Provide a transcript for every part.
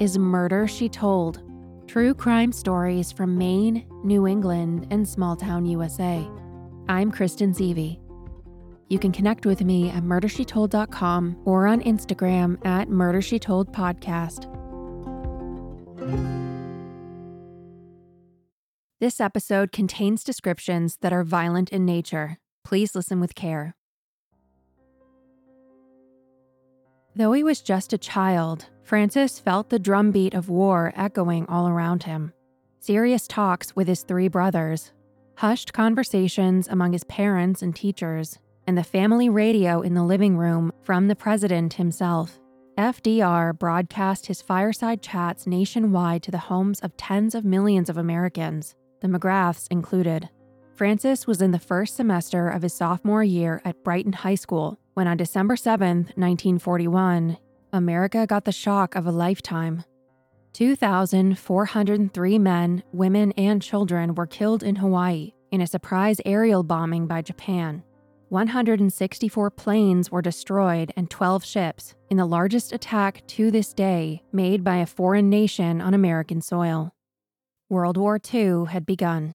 is Murder She Told true crime stories from Maine, New England, and small town USA. I'm Kristen Seavey. You can connect with me at murdershetold.com or on Instagram at murdershetoldpodcast. This episode contains descriptions that are violent in nature. Please listen with care. Though he was just a child, Francis felt the drumbeat of war echoing all around him. Serious talks with his three brothers, hushed conversations among his parents and teachers, and the family radio in the living room from the president himself. FDR broadcast his fireside chats nationwide to the homes of tens of millions of Americans, the McGraths included. Francis was in the first semester of his sophomore year at Brighton High School when, on December 7, 1941, America got the shock of a lifetime. 2,403 men, women, and children were killed in Hawaii in a surprise aerial bombing by Japan. 164 planes were destroyed and 12 ships in the largest attack to this day made by a foreign nation on American soil. World War II had begun.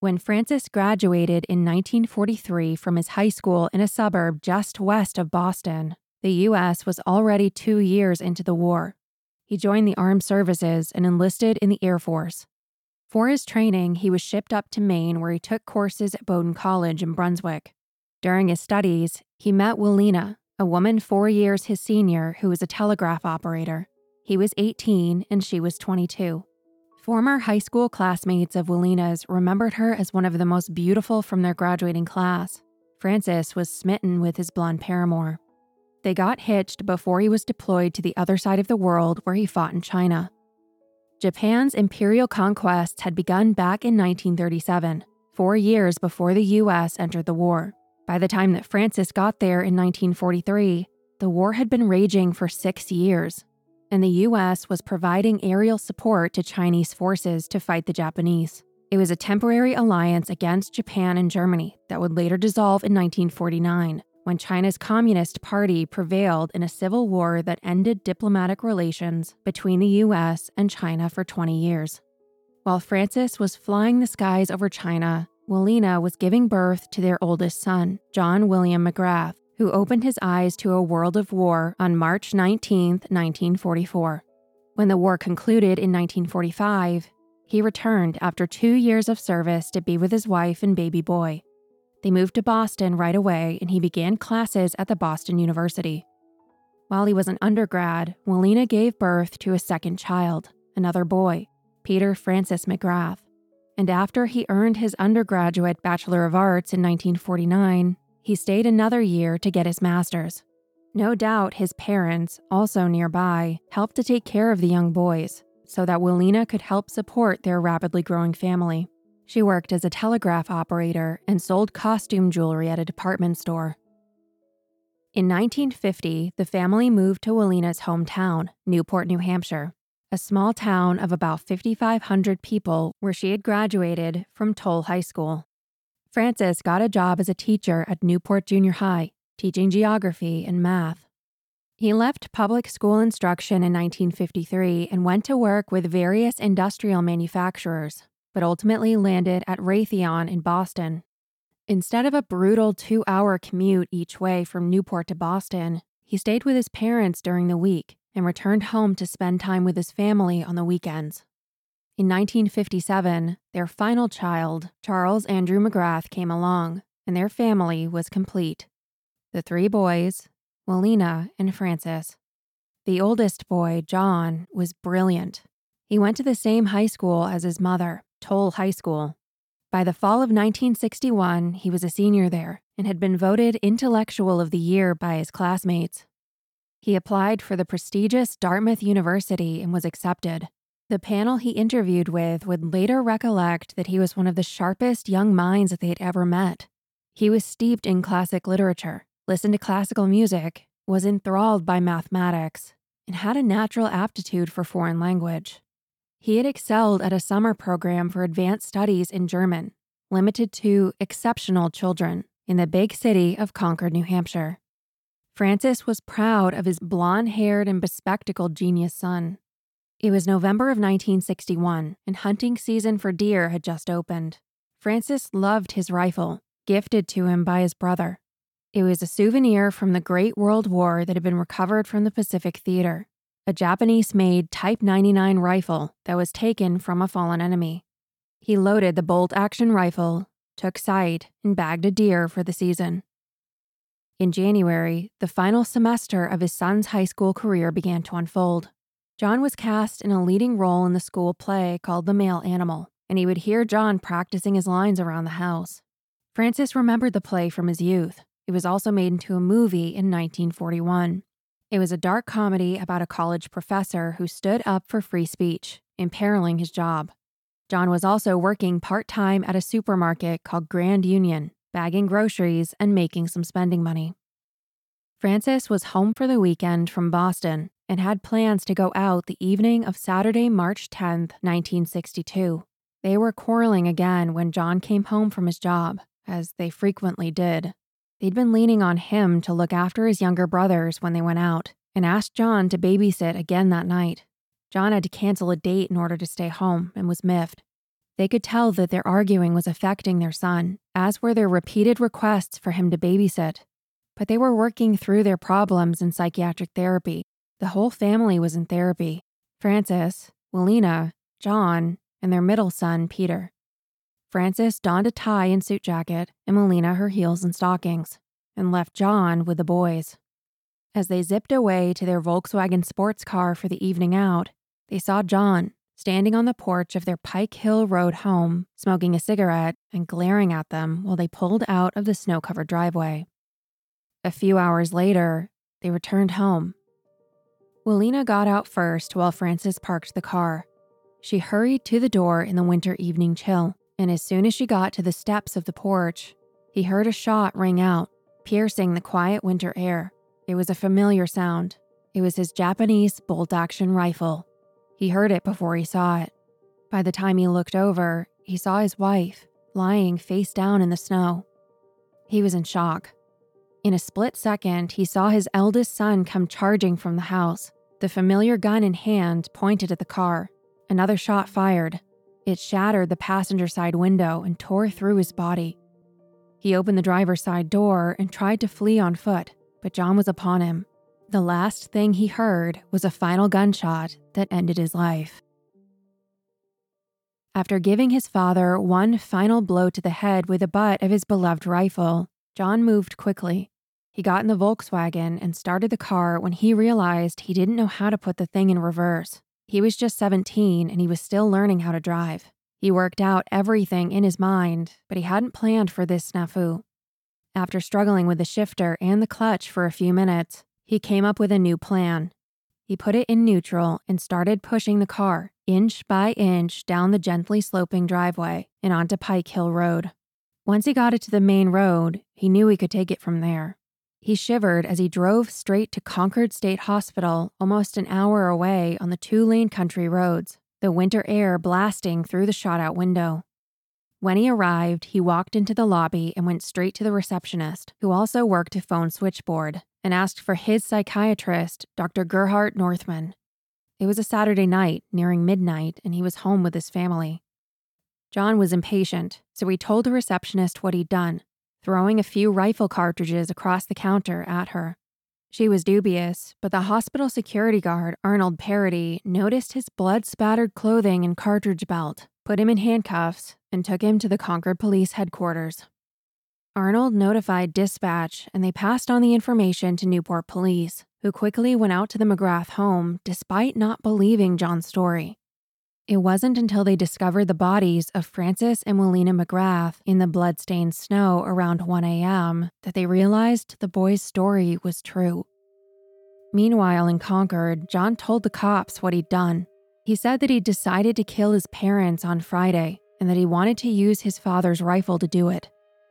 When Francis graduated in 1943 from his high school in a suburb just west of Boston, the U.S. was already two years into the war. He joined the armed services and enlisted in the Air Force. For his training, he was shipped up to Maine where he took courses at Bowdoin College in Brunswick. During his studies, he met Willena, a woman four years his senior who was a telegraph operator. He was 18 and she was 22. Former high school classmates of Willena's remembered her as one of the most beautiful from their graduating class. Francis was smitten with his blonde paramour. They got hitched before he was deployed to the other side of the world where he fought in China. Japan's imperial conquests had begun back in 1937, four years before the US entered the war. By the time that Francis got there in 1943, the war had been raging for six years and the US was providing aerial support to Chinese forces to fight the Japanese. It was a temporary alliance against Japan and Germany that would later dissolve in 1949 when China's Communist Party prevailed in a civil war that ended diplomatic relations between the US and China for 20 years. While Francis was flying the skies over China, Willena was giving birth to their oldest son, John William McGrath, who opened his eyes to a world of war on March 19, 1944. When the war concluded in 1945, he returned after two years of service to be with his wife and baby boy. They moved to Boston right away and he began classes at the Boston University. While he was an undergrad, Willena gave birth to a second child, another boy, Peter Francis McGrath. And after he earned his undergraduate Bachelor of Arts in 1949, he stayed another year to get his master's. No doubt his parents, also nearby, helped to take care of the young boys so that Willena could help support their rapidly growing family. She worked as a telegraph operator and sold costume jewelry at a department store. In 1950, the family moved to Willena's hometown, Newport, New Hampshire, a small town of about 5,500 people where she had graduated from Towle High School. Francis got a job as a teacher at Newport Junior High, teaching geography and math. He left public school instruction in 1953 and went to work with various industrial manufacturers, but ultimately landed at Raytheon in Boston. Instead of a brutal two hour commute each way from Newport to Boston, he stayed with his parents during the week and returned home to spend time with his family on the weekends. In 1957, their final child, Charles Andrew McGrath, came along, and their family was complete. The three boys, Willena and Francis. The oldest boy, John, was brilliant. He went to the same high school as his mother, Towle High School. By the fall of 1961, he was a senior there and had been voted Intellectual of the Year by his classmates. He applied for the prestigious Dartmouth University and was accepted. The panel he interviewed with would later recollect that he was one of the sharpest young minds that they had ever met. He was steeped in classic literature, listened to classical music, was enthralled by mathematics, and had a natural aptitude for foreign language. He had excelled at a summer program for advanced studies in German, limited to exceptional children, in the big city of Concord, New Hampshire. Francis was proud of his blond haired and bespectacled genius son. It was November of 1961, and hunting season for deer had just opened. Francis loved his rifle, gifted to him by his brother. It was a souvenir from the Great World War that had been recovered from the Pacific Theater, a Japanese made Type 99 rifle that was taken from a fallen enemy. He loaded the bolt action rifle, took sight, and bagged a deer for the season. In January, the final semester of his son's high school career began to unfold. John was cast in a leading role in the school play called The Male Animal, and he would hear John practicing his lines around the house. Francis remembered the play from his youth. It was also made into a movie in 1941. It was a dark comedy about a college professor who stood up for free speech, imperiling his job. John was also working part time at a supermarket called Grand Union, bagging groceries, and making some spending money. Francis was home for the weekend from Boston and had plans to go out the evening of Saturday, March 10, 1962. They were quarreling again when John came home from his job, as they frequently did. They'd been leaning on him to look after his younger brothers when they went out, and asked John to babysit again that night. John had to cancel a date in order to stay home and was miffed. They could tell that their arguing was affecting their son, as were their repeated requests for him to babysit. But they were working through their problems in psychiatric therapy. The whole family was in therapy Francis, Willena, John, and their middle son, Peter. Francis donned a tie and suit jacket, and Willena her heels and stockings, and left John with the boys. As they zipped away to their Volkswagen sports car for the evening out, they saw John, standing on the porch of their Pike Hill Road home, smoking a cigarette and glaring at them while they pulled out of the snow covered driveway. A few hours later, they returned home. Willena got out first while Francis parked the car. She hurried to the door in the winter evening chill, and as soon as she got to the steps of the porch, he heard a shot ring out, piercing the quiet winter air. It was a familiar sound. It was his Japanese bolt action rifle. He heard it before he saw it. By the time he looked over, he saw his wife lying face down in the snow. He was in shock. In a split second, he saw his eldest son come charging from the house, the familiar gun in hand pointed at the car. Another shot fired. It shattered the passenger side window and tore through his body. He opened the driver's side door and tried to flee on foot, but John was upon him. The last thing he heard was a final gunshot that ended his life. After giving his father one final blow to the head with the butt of his beloved rifle, John moved quickly. He got in the Volkswagen and started the car when he realized he didn't know how to put the thing in reverse. He was just 17 and he was still learning how to drive. He worked out everything in his mind, but he hadn't planned for this snafu. After struggling with the shifter and the clutch for a few minutes, he came up with a new plan. He put it in neutral and started pushing the car inch by inch down the gently sloping driveway and onto Pike Hill Road. Once he got it to the main road, he knew he could take it from there. He shivered as he drove straight to Concord State Hospital, almost an hour away on the two lane country roads, the winter air blasting through the shot out window. When he arrived, he walked into the lobby and went straight to the receptionist, who also worked a phone switchboard and asked for his psychiatrist, Dr. Gerhard Northman. It was a Saturday night, nearing midnight, and he was home with his family. John was impatient, so he told the receptionist what he'd done, throwing a few rifle cartridges across the counter at her. She was dubious, but the hospital security guard, Arnold Parody, noticed his blood spattered clothing and cartridge belt, put him in handcuffs, and took him to the Concord Police headquarters. Arnold notified dispatch and they passed on the information to Newport police, who quickly went out to the McGrath home despite not believing John's story. It wasn't until they discovered the bodies of Francis and Willena McGrath in the bloodstained snow around 1 a.m. that they realized the boy's story was true. Meanwhile, in Concord, John told the cops what he'd done. He said that he'd decided to kill his parents on Friday and that he wanted to use his father's rifle to do it.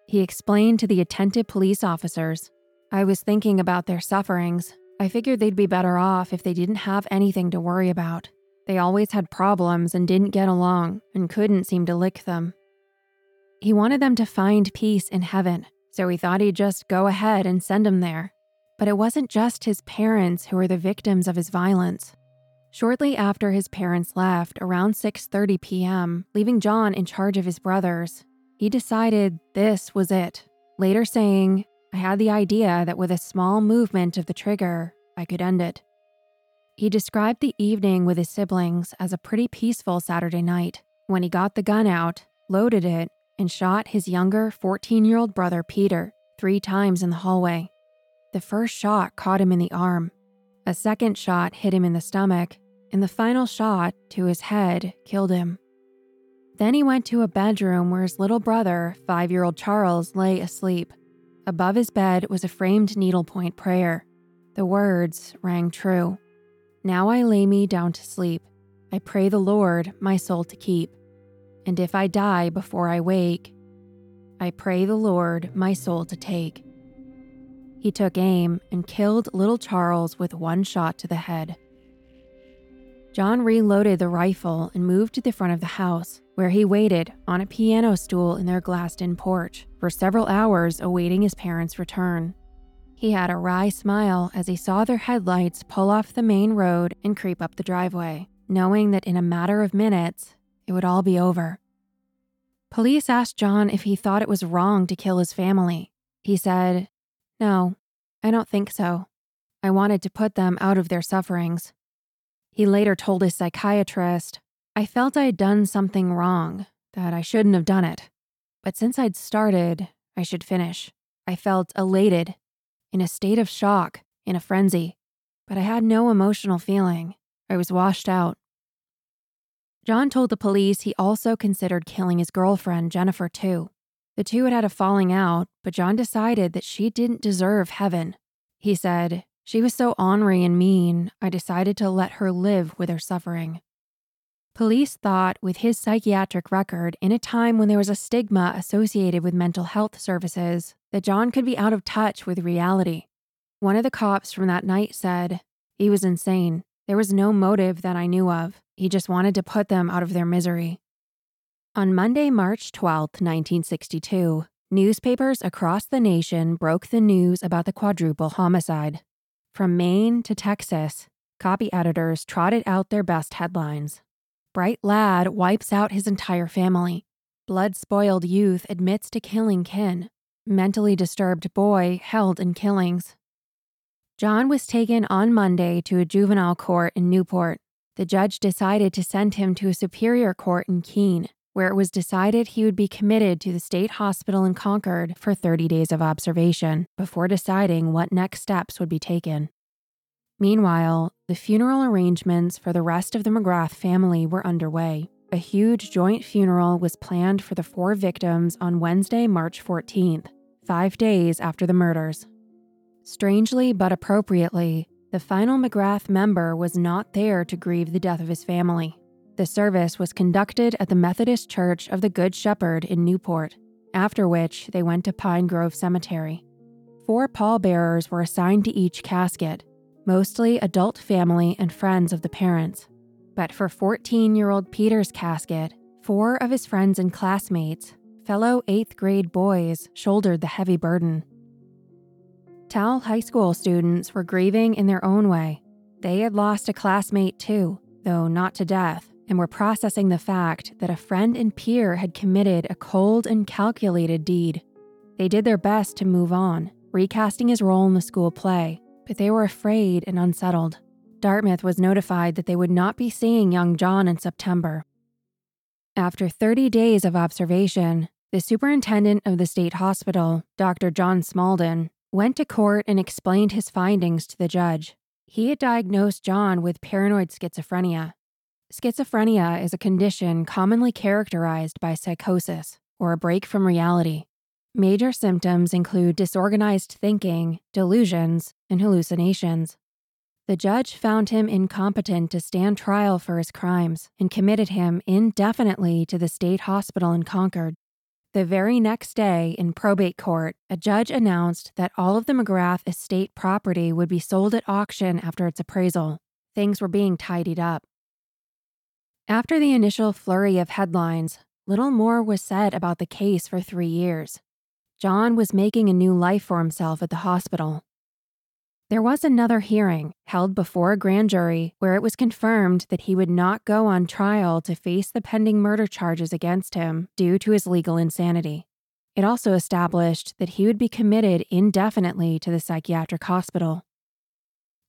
He explained to the attentive police officers I was thinking about their sufferings. I figured they'd be better off if they didn't have anything to worry about. They always had problems and didn't get along and couldn't seem to lick them. He wanted them to find peace in heaven, so he thought he'd just go ahead and send them there. But it wasn't just his parents who were the victims of his violence. Shortly after his parents left, around 6:30 p.m., leaving John in charge of his brothers, he decided this was it. Later saying, "I had the idea that with a small movement of the trigger, I could end it." He described the evening with his siblings as a pretty peaceful Saturday night when he got the gun out, loaded it, and shot his younger 14 year old brother Peter three times in the hallway. The first shot caught him in the arm, a second shot hit him in the stomach, and the final shot to his head killed him. Then he went to a bedroom where his little brother, five year old Charles, lay asleep. Above his bed was a framed needlepoint prayer. The words rang true Now I lay me down to sleep. I pray the Lord my soul to keep. And if I die before I wake, I pray the Lord my soul to take. He took aim and killed little Charles with one shot to the head. John reloaded the rifle and moved to the front of the house, where he waited on a piano stool in their glassed in porch for several hours awaiting his parents' return. He had a wry smile as he saw their headlights pull off the main road and creep up the driveway, knowing that in a matter of minutes, it would all be over. Police asked John if he thought it was wrong to kill his family. He said, No, I don't think so. I wanted to put them out of their sufferings. He later told his psychiatrist, I felt I'd done something wrong, that I shouldn't have done it. But since I'd started, I should finish. I felt elated, in a state of shock, in a frenzy, but I had no emotional feeling. I was washed out. John told the police he also considered killing his girlfriend, Jennifer, too. The two had had a falling out, but John decided that she didn't deserve heaven. He said, she was so ornery and mean, I decided to let her live with her suffering. Police thought, with his psychiatric record, in a time when there was a stigma associated with mental health services, that John could be out of touch with reality. One of the cops from that night said, He was insane. There was no motive that I knew of. He just wanted to put them out of their misery. On Monday, March 12, 1962, newspapers across the nation broke the news about the quadruple homicide. From Maine to Texas, copy editors trotted out their best headlines. Bright lad wipes out his entire family. Blood spoiled youth admits to killing kin. Mentally disturbed boy held in killings. John was taken on Monday to a juvenile court in Newport. The judge decided to send him to a superior court in Keene, where it was decided he would be committed to the state hospital in Concord for 30 days of observation before deciding what next steps would be taken. Meanwhile, the funeral arrangements for the rest of the McGrath family were underway. A huge joint funeral was planned for the four victims on Wednesday, March 14th, five days after the murders. Strangely but appropriately, the final McGrath member was not there to grieve the death of his family. The service was conducted at the Methodist Church of the Good Shepherd in Newport, after which they went to Pine Grove Cemetery. Four pallbearers were assigned to each casket, mostly adult family and friends of the parents. But for 14 year old Peter's casket, four of his friends and classmates, fellow eighth grade boys, shouldered the heavy burden. Towle High School students were grieving in their own way. They had lost a classmate too, though not to death, and were processing the fact that a friend and peer had committed a cold and calculated deed. They did their best to move on, recasting his role in the school play, but they were afraid and unsettled. Dartmouth was notified that they would not be seeing young John in September. After 30 days of observation, the superintendent of the state hospital, Dr. John Smalden, went to court and explained his findings to the judge. He had diagnosed John with paranoid schizophrenia, Schizophrenia is a condition commonly characterized by psychosis or a break from reality. Major symptoms include disorganized thinking, delusions, and hallucinations. The judge found him incompetent to stand trial for his crimes and committed him indefinitely to the state hospital in Concord. The very next day, in probate court, a judge announced that all of the McGrath estate property would be sold at auction after its appraisal. Things were being tidied up. After the initial flurry of headlines, little more was said about the case for three years. John was making a new life for himself at the hospital. There was another hearing held before a grand jury where it was confirmed that he would not go on trial to face the pending murder charges against him due to his legal insanity. It also established that he would be committed indefinitely to the psychiatric hospital.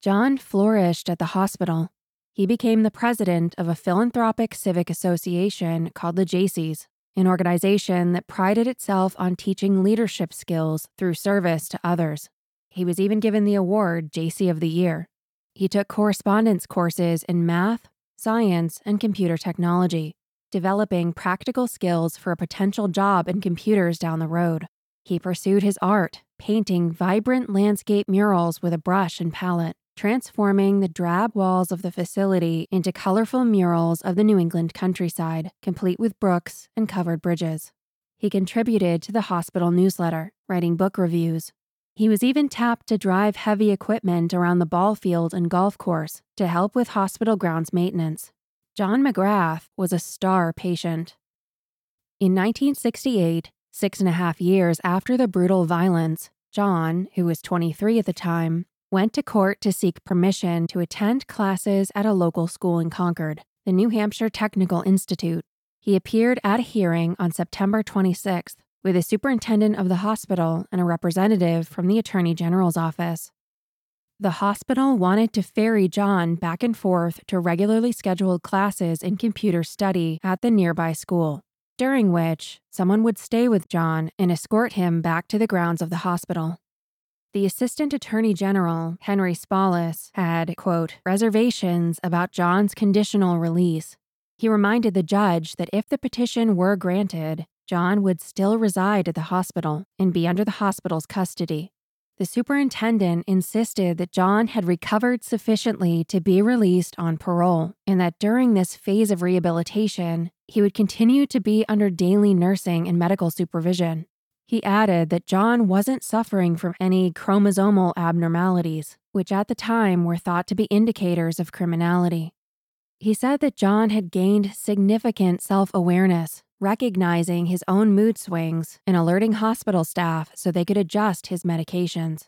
John flourished at the hospital. He became the president of a philanthropic civic association called the Jaycees, an organization that prided itself on teaching leadership skills through service to others. He was even given the award Jaycee of the Year. He took correspondence courses in math, science, and computer technology, developing practical skills for a potential job in computers down the road. He pursued his art, painting vibrant landscape murals with a brush and palette, transforming the drab walls of the facility into colorful murals of the New England countryside, complete with brooks and covered bridges. He contributed to the hospital newsletter, writing book reviews, he was even tapped to drive heavy equipment around the ball field and golf course to help with hospital grounds maintenance. John McGrath was a star patient. In 1968, six and a half years after the brutal violence, John, who was 23 at the time, went to court to seek permission to attend classes at a local school in Concord, the New Hampshire Technical Institute. He appeared at a hearing on September 26th with a superintendent of the hospital and a representative from the Attorney General's office. The hospital wanted to ferry John back and forth to regularly scheduled classes in computer study at the nearby school, during which someone would stay with John and escort him back to the grounds of the hospital. The Assistant Attorney General, Henry Spallas, had, quote, reservations about John's conditional release. He reminded the judge that if the petition were granted, John would still reside at the hospital and be under the hospital's custody. The superintendent insisted that John had recovered sufficiently to be released on parole and that during this phase of rehabilitation, he would continue to be under daily nursing and medical supervision. He added that John wasn't suffering from any chromosomal abnormalities, which at the time were thought to be indicators of criminality. He said that John had gained significant self awareness recognizing his own mood swings and alerting hospital staff so they could adjust his medications.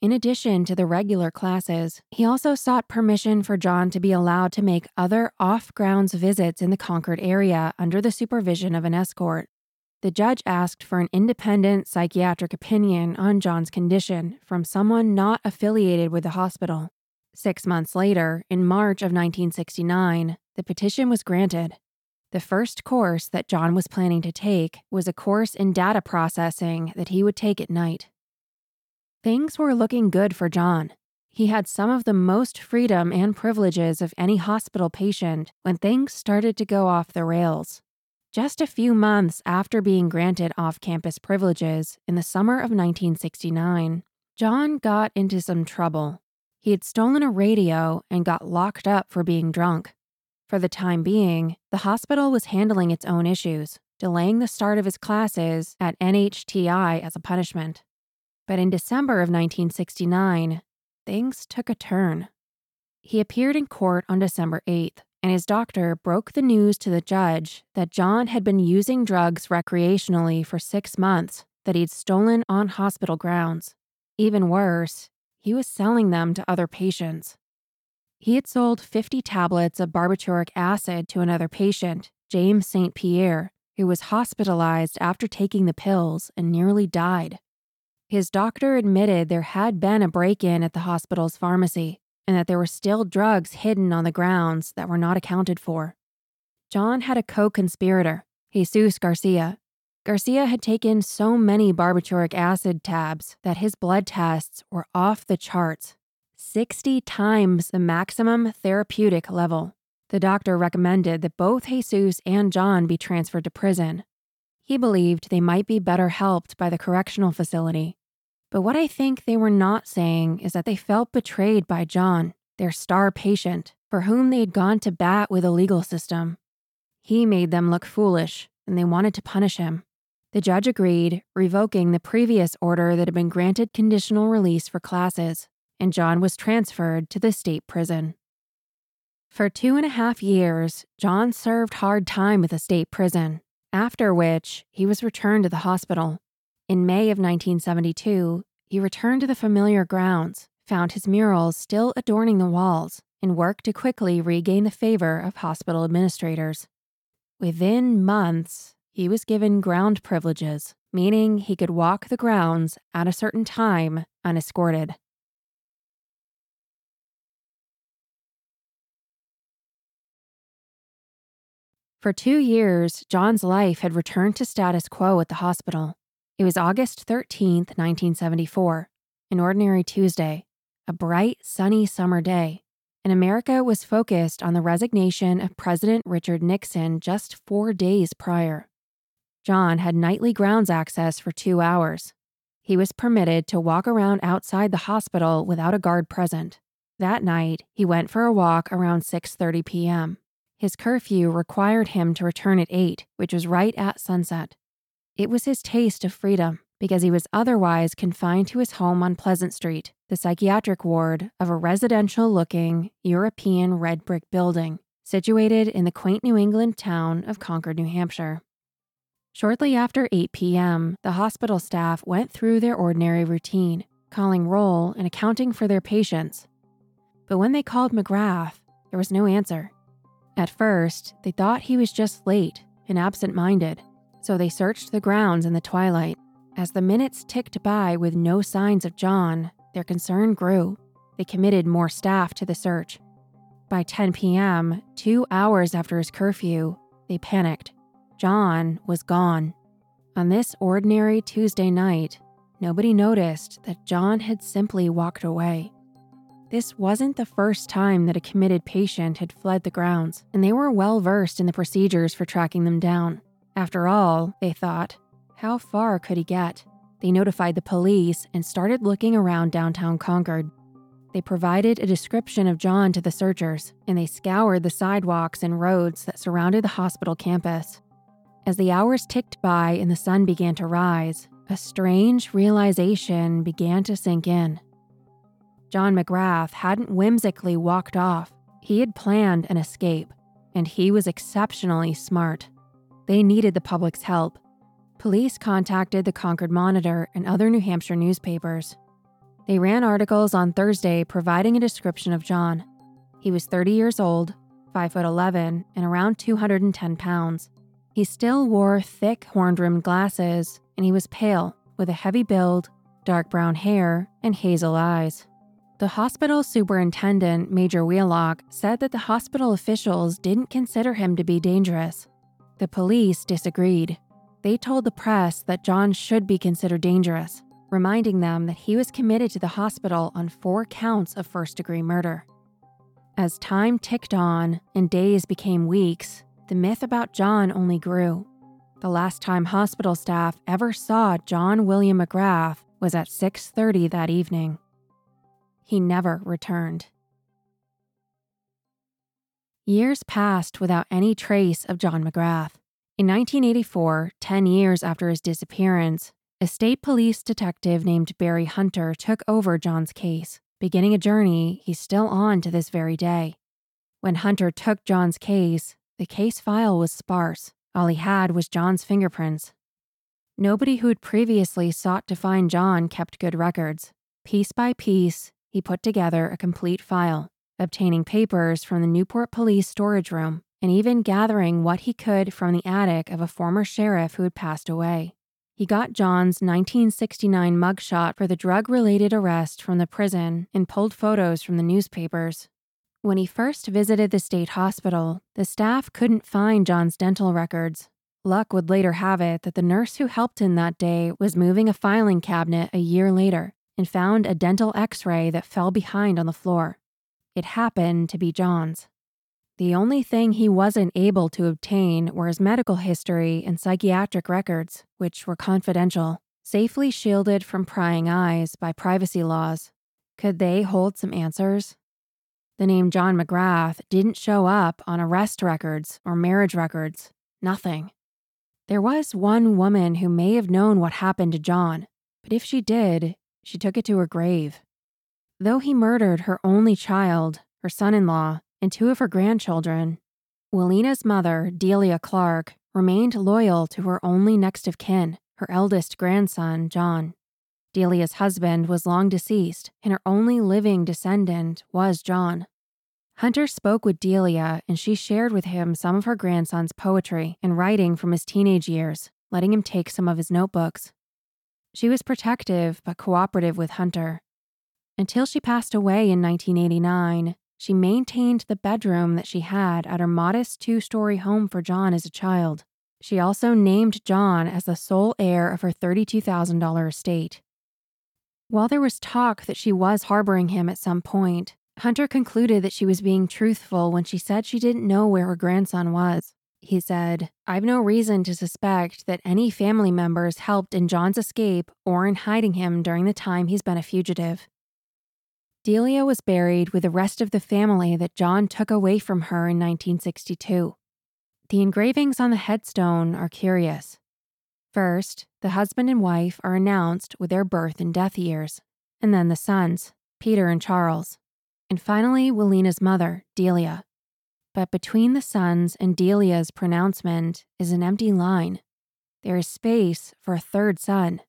In addition to the regular classes, he also sought permission for John to be allowed to make other off grounds visits in the Concord area under the supervision of an escort. The judge asked for an independent psychiatric opinion on John's condition from someone not affiliated with the hospital. Six months later, in March of 1969, the petition was granted. The first course that John was planning to take was a course in data processing that he would take at night. Things were looking good for John. He had some of the most freedom and privileges of any hospital patient when things started to go off the rails. Just a few months after being granted off campus privileges in the summer of 1969, John got into some trouble. He had stolen a radio and got locked up for being drunk. For the time being, the hospital was handling its own issues, delaying the start of his classes at NHTI as a punishment. But in December of 1969, things took a turn. He appeared in court on December 8th, and his doctor broke the news to the judge that John had been using drugs recreationally for six months that he'd stolen on hospital grounds. Even worse, he was selling them to other patients. He had sold 50 tablets of barbituric acid to another patient, James St. Pierre, who was hospitalized after taking the pills and nearly died. His doctor admitted there had been a break in at the hospital's pharmacy and that there were still drugs hidden on the grounds that were not accounted for. John had a co conspirator, Jesus Garcia. Garcia had taken so many barbituric acid tabs that his blood tests were off the charts 60 times the maximum therapeutic level. The doctor recommended that both Jesus and John be transferred to prison. He believed they might be better helped by the correctional facility. But what I think they were not saying is that they felt betrayed by John, their star patient, for whom they had gone to bat with the legal system. He made them look foolish, and they wanted to punish him. The judge agreed, revoking the previous order that had been granted conditional release for classes and John was transferred to the state prison. For two and a half years, John served hard time at the state prison, after which he was returned to the hospital. In May of 1972, he returned to the familiar grounds, found his murals still adorning the walls and worked to quickly regain the favor of hospital administrators. Within months, he was given ground privileges, meaning he could walk the grounds at a certain time unescorted. For two years, John's life had returned to status quo at the hospital. It was August 13th, 1974, an ordinary Tuesday, a bright, sunny summer day, and America was focused on the resignation of President Richard Nixon just four days prior. John had nightly grounds access for two hours. He was permitted to walk around outside the hospital without a guard present. That night, he went for a walk around 6:30 p.m. His curfew required him to return at 8, which was right at sunset. It was his taste of freedom because he was otherwise confined to his home on Pleasant Street, the psychiatric ward of a residential looking European red brick building situated in the quaint New England town of Concord, New Hampshire. Shortly after 8 p.m., the hospital staff went through their ordinary routine, calling roll and accounting for their patients. But when they called McGrath, there was no answer. At first, they thought he was just late and absent minded, so they searched the grounds in the twilight. As the minutes ticked by with no signs of John, their concern grew. They committed more staff to the search. By 10 p.m., two hours after his curfew, they panicked. John was gone. On this ordinary Tuesday night, nobody noticed that John had simply walked away. This wasn't the first time that a committed patient had fled the grounds, and they were well versed in the procedures for tracking them down. After all, they thought, how far could he get? They notified the police and started looking around downtown Concord. They provided a description of John to the searchers, and they scoured the sidewalks and roads that surrounded the hospital campus. As the hours ticked by and the sun began to rise, a strange realization began to sink in. John McGrath hadn't whimsically walked off. He had planned an escape, and he was exceptionally smart. They needed the public's help. Police contacted the Concord Monitor and other New Hampshire newspapers. They ran articles on Thursday providing a description of John. He was 30 years old, 5 foot 11, and around 210 pounds. He still wore thick horn rimmed glasses, and he was pale, with a heavy build, dark brown hair, and hazel eyes. The hospital superintendent, Major Wheelock, said that the hospital officials didn't consider him to be dangerous. The police disagreed. They told the press that John should be considered dangerous, reminding them that he was committed to the hospital on four counts of first degree murder. As time ticked on and days became weeks, the myth about John only grew. The last time hospital staff ever saw John William McGrath was at 6:30 that evening. He never returned. Years passed without any trace of John McGrath. In 1984, 10 years after his disappearance, a state police detective named Barry Hunter took over John's case, beginning a journey he's still on to this very day. When Hunter took John's case, the case file was sparse. All he had was John's fingerprints. Nobody who'd previously sought to find John kept good records. Piece by piece, he put together a complete file, obtaining papers from the Newport Police storage room and even gathering what he could from the attic of a former sheriff who had passed away. He got John's 1969 mugshot for the drug related arrest from the prison and pulled photos from the newspapers. When he first visited the state hospital, the staff couldn't find John's dental records. Luck would later have it that the nurse who helped him that day was moving a filing cabinet a year later and found a dental x ray that fell behind on the floor. It happened to be John's. The only thing he wasn't able to obtain were his medical history and psychiatric records, which were confidential, safely shielded from prying eyes by privacy laws. Could they hold some answers? The name John McGrath didn't show up on arrest records or marriage records, nothing. There was one woman who may have known what happened to John, but if she did, she took it to her grave. Though he murdered her only child, her son in law, and two of her grandchildren, Willena's mother, Delia Clark, remained loyal to her only next of kin, her eldest grandson, John. Delia's husband was long deceased, and her only living descendant was John. Hunter spoke with Delia, and she shared with him some of her grandson's poetry and writing from his teenage years, letting him take some of his notebooks. She was protective but cooperative with Hunter. Until she passed away in 1989, she maintained the bedroom that she had at her modest two story home for John as a child. She also named John as the sole heir of her $32,000 estate. While there was talk that she was harboring him at some point, Hunter concluded that she was being truthful when she said she didn't know where her grandson was. He said, I've no reason to suspect that any family members helped in John's escape or in hiding him during the time he's been a fugitive. Delia was buried with the rest of the family that John took away from her in 1962. The engravings on the headstone are curious. First, the husband and wife are announced with their birth and death years, and then the sons, Peter and Charles, and finally Willena's mother, Delia. But between the sons and Delia's pronouncement is an empty line. There is space for a third son.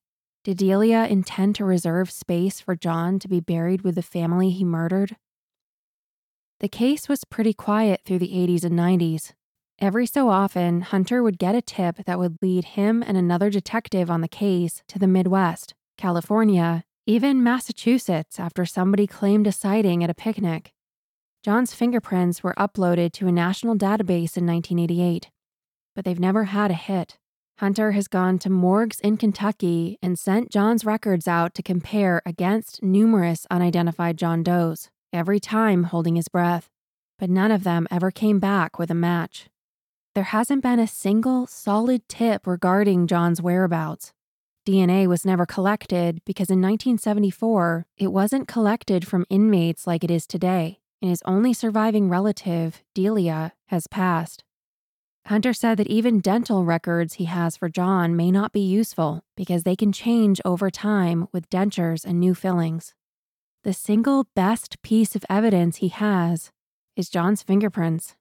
Did Delia intend to reserve space for John to be buried with the family he murdered? The case was pretty quiet through the 80s and 90s, Every so often, Hunter would get a tip that would lead him and another detective on the case to the Midwest, California, even Massachusetts after somebody claimed a sighting at a picnic. John's fingerprints were uploaded to a national database in 1988, but they've never had a hit. Hunter has gone to morgues in Kentucky and sent John's records out to compare against numerous unidentified John Does, every time holding his breath, but none of them ever came back with a match there hasn't been a single solid tip regarding John's whereabouts. DNA was never collected because in 1974, it wasn't collected from inmates like it is today, and his only surviving relative, Delia, has passed. Hunter said that even dental records he has for John may not be useful because they can change over time with dentures and new fillings. The single best piece of evidence he has is John's fingerprints.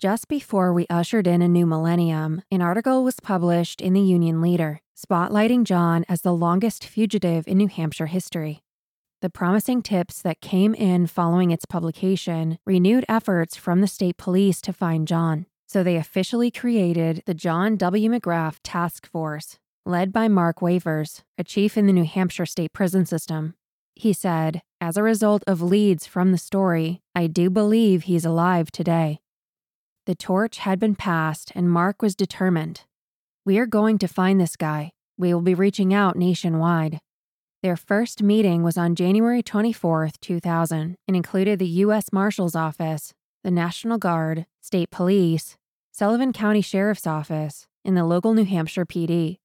Just before we ushered in a new millennium, an article was published in the Union Leader, spotlighting John as the longest fugitive in New Hampshire history. The promising tips that came in following its publication renewed efforts from the state police to find John, so they officially created the John W. McGrath Task Force, led by Mark Wavers, a chief in the New Hampshire state prison system. He said, As a result of leads from the story, I do believe he's alive today. The torch had been passed, and Mark was determined. We are going to find this guy. We will be reaching out nationwide. Their first meeting was on January 24, 2000, and included the U.S. Marshal's Office, the National Guard, State Police, Sullivan County Sheriff's Office, and the local New Hampshire PD.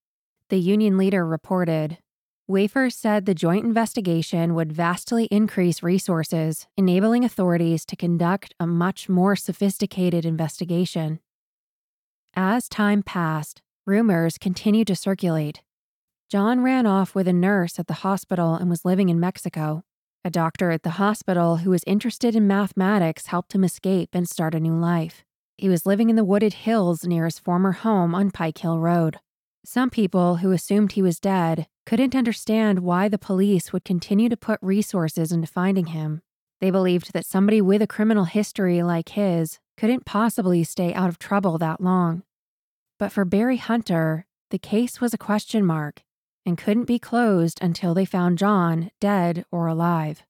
The union leader reported Wafer said the joint investigation would vastly increase resources, enabling authorities to conduct a much more sophisticated investigation. As time passed, rumors continued to circulate. John ran off with a nurse at the hospital and was living in Mexico. A doctor at the hospital who was interested in mathematics helped him escape and start a new life. He was living in the wooded hills near his former home on Pike Hill Road. Some people who assumed he was dead couldn't understand why the police would continue to put resources into finding him. They believed that somebody with a criminal history like his couldn't possibly stay out of trouble that long. But for Barry Hunter, the case was a question mark and couldn't be closed until they found John dead or alive.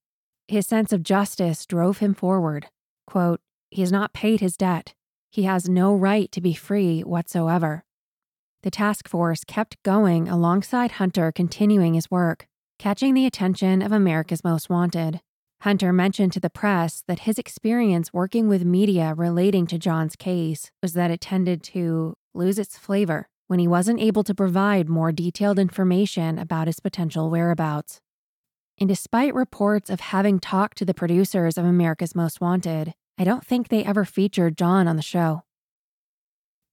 His sense of justice drove him forward. Quote, he has not paid his debt. He has no right to be free whatsoever. The task force kept going alongside Hunter continuing his work, catching the attention of America's Most Wanted. Hunter mentioned to the press that his experience working with media relating to John's case was that it tended to lose its flavor when he wasn't able to provide more detailed information about his potential whereabouts. And despite reports of having talked to the producers of America's Most Wanted, I don't think they ever featured John on the show.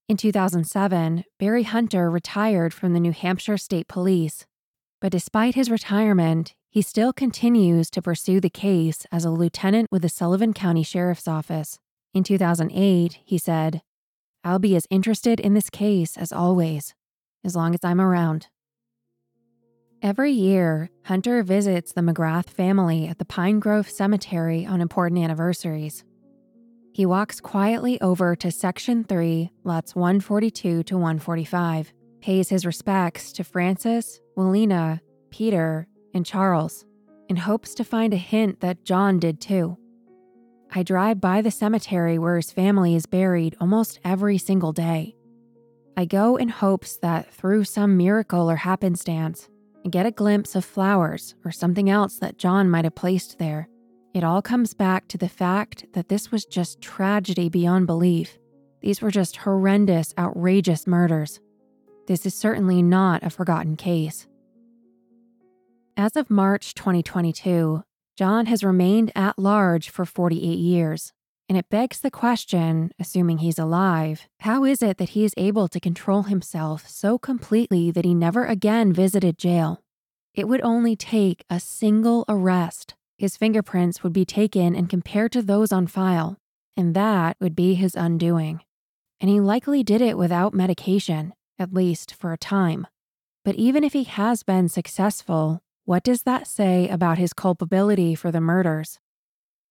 In 2007, Barry Hunter retired from the New Hampshire State Police. But despite his retirement, he still continues to pursue the case as a lieutenant with the Sullivan County Sheriff's Office. In 2008, he said, I'll be as interested in this case as always, as long as I'm around. Every year, Hunter visits the McGrath family at the Pine Grove Cemetery on important anniversaries. He walks quietly over to Section 3, lots 142 to 145, pays his respects to Francis, Willena, Peter, and Charles, and hopes to find a hint that John did too. I drive by the cemetery where his family is buried almost every single day. I go in hopes that through some miracle or happenstance, and get a glimpse of flowers or something else that John might have placed there. It all comes back to the fact that this was just tragedy beyond belief. These were just horrendous, outrageous murders. This is certainly not a forgotten case. As of March 2022, John has remained at large for 48 years. And it begs the question, assuming he's alive, how is it that he is able to control himself so completely that he never again visited jail? It would only take a single arrest. His fingerprints would be taken and compared to those on file, and that would be his undoing. And he likely did it without medication, at least for a time. But even if he has been successful, what does that say about his culpability for the murders?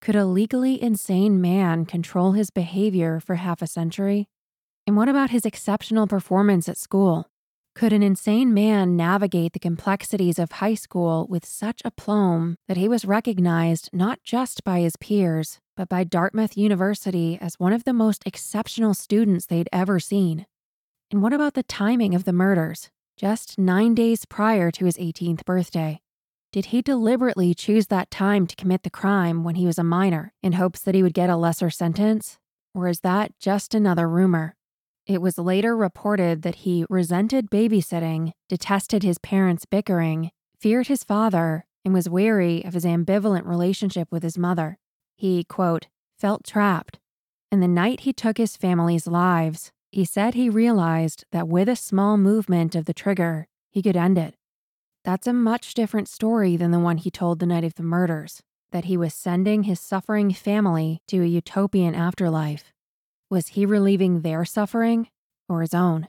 Could a legally insane man control his behavior for half a century? And what about his exceptional performance at school? Could an insane man navigate the complexities of high school with such aplomb that he was recognized not just by his peers, but by Dartmouth University as one of the most exceptional students they'd ever seen? And what about the timing of the murders, just nine days prior to his 18th birthday? Did he deliberately choose that time to commit the crime when he was a minor in hopes that he would get a lesser sentence? Or is that just another rumor? It was later reported that he resented babysitting, detested his parents' bickering, feared his father, and was wary of his ambivalent relationship with his mother. He, quote, felt trapped. And the night he took his family's lives, he said he realized that with a small movement of the trigger, he could end it. That's a much different story than the one he told the night of the murders that he was sending his suffering family to a utopian afterlife. Was he relieving their suffering or his own?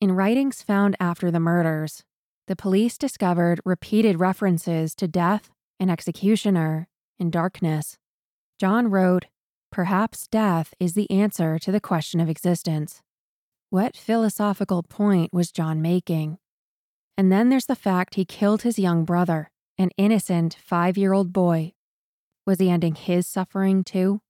In writings found after the murders, the police discovered repeated references to death, and executioner, and darkness. John wrote, Perhaps death is the answer to the question of existence. What philosophical point was John making? And then there's the fact he killed his young brother, an innocent five year old boy. Was he ending his suffering too?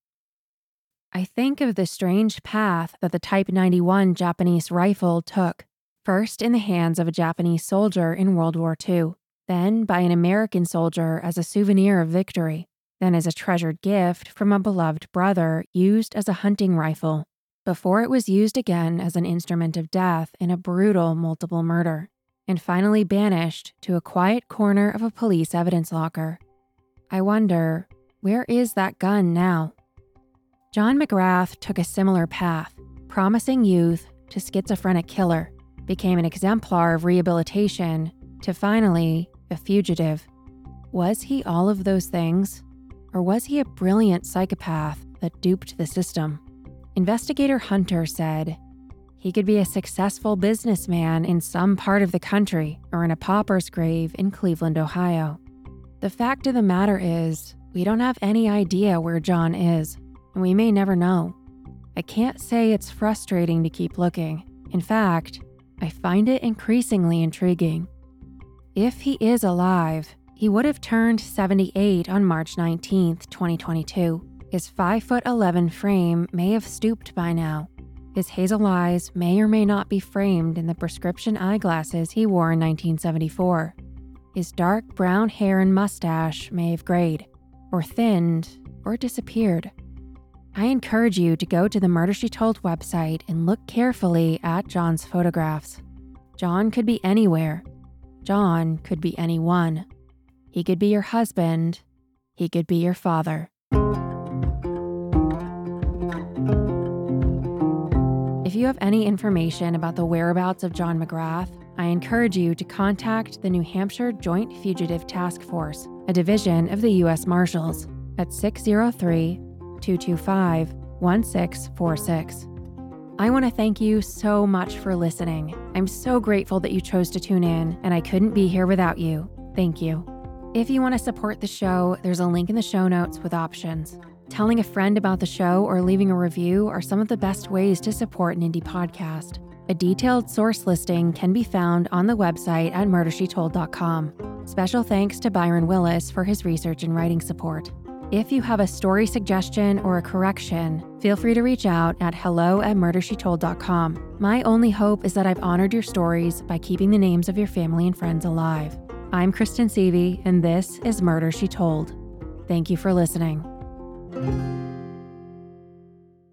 I think of the strange path that the Type 91 Japanese rifle took, first in the hands of a Japanese soldier in World War II, then by an American soldier as a souvenir of victory, then as a treasured gift from a beloved brother used as a hunting rifle, before it was used again as an instrument of death in a brutal multiple murder and finally banished to a quiet corner of a police evidence locker. I wonder, where is that gun now? John McGrath took a similar path, promising youth to schizophrenic killer, became an exemplar of rehabilitation, to finally a fugitive. Was he all of those things? Or was he a brilliant psychopath that duped the system? Investigator Hunter said he could be a successful businessman in some part of the country or in a pauper's grave in Cleveland, Ohio. The fact of the matter is, we don't have any idea where John is, and we may never know. I can't say it's frustrating to keep looking. In fact, I find it increasingly intriguing. If he is alive, he would have turned 78 on March 19, 2022. His 5 foot 11 frame may have stooped by now, his hazel eyes may or may not be framed in the prescription eyeglasses he wore in 1974. His dark brown hair and mustache may have grayed, or thinned, or disappeared. I encourage you to go to the Murder She Told website and look carefully at John's photographs. John could be anywhere. John could be anyone. He could be your husband. He could be your father. You have any information about the whereabouts of John McGrath, I encourage you to contact the New Hampshire Joint Fugitive Task Force, a division of the U.S. Marshals, at 603 225 1646. I want to thank you so much for listening. I'm so grateful that you chose to tune in, and I couldn't be here without you. Thank you. If you want to support the show, there's a link in the show notes with options. Telling a friend about the show or leaving a review are some of the best ways to support an indie podcast. A detailed source listing can be found on the website at murdershetold.com. Special thanks to Byron Willis for his research and writing support. If you have a story suggestion or a correction, feel free to reach out at hello at murdershetold.com. My only hope is that I've honored your stories by keeping the names of your family and friends alive. I'm Kristen Seavey, and this is Murder She Told. Thank you for listening. Música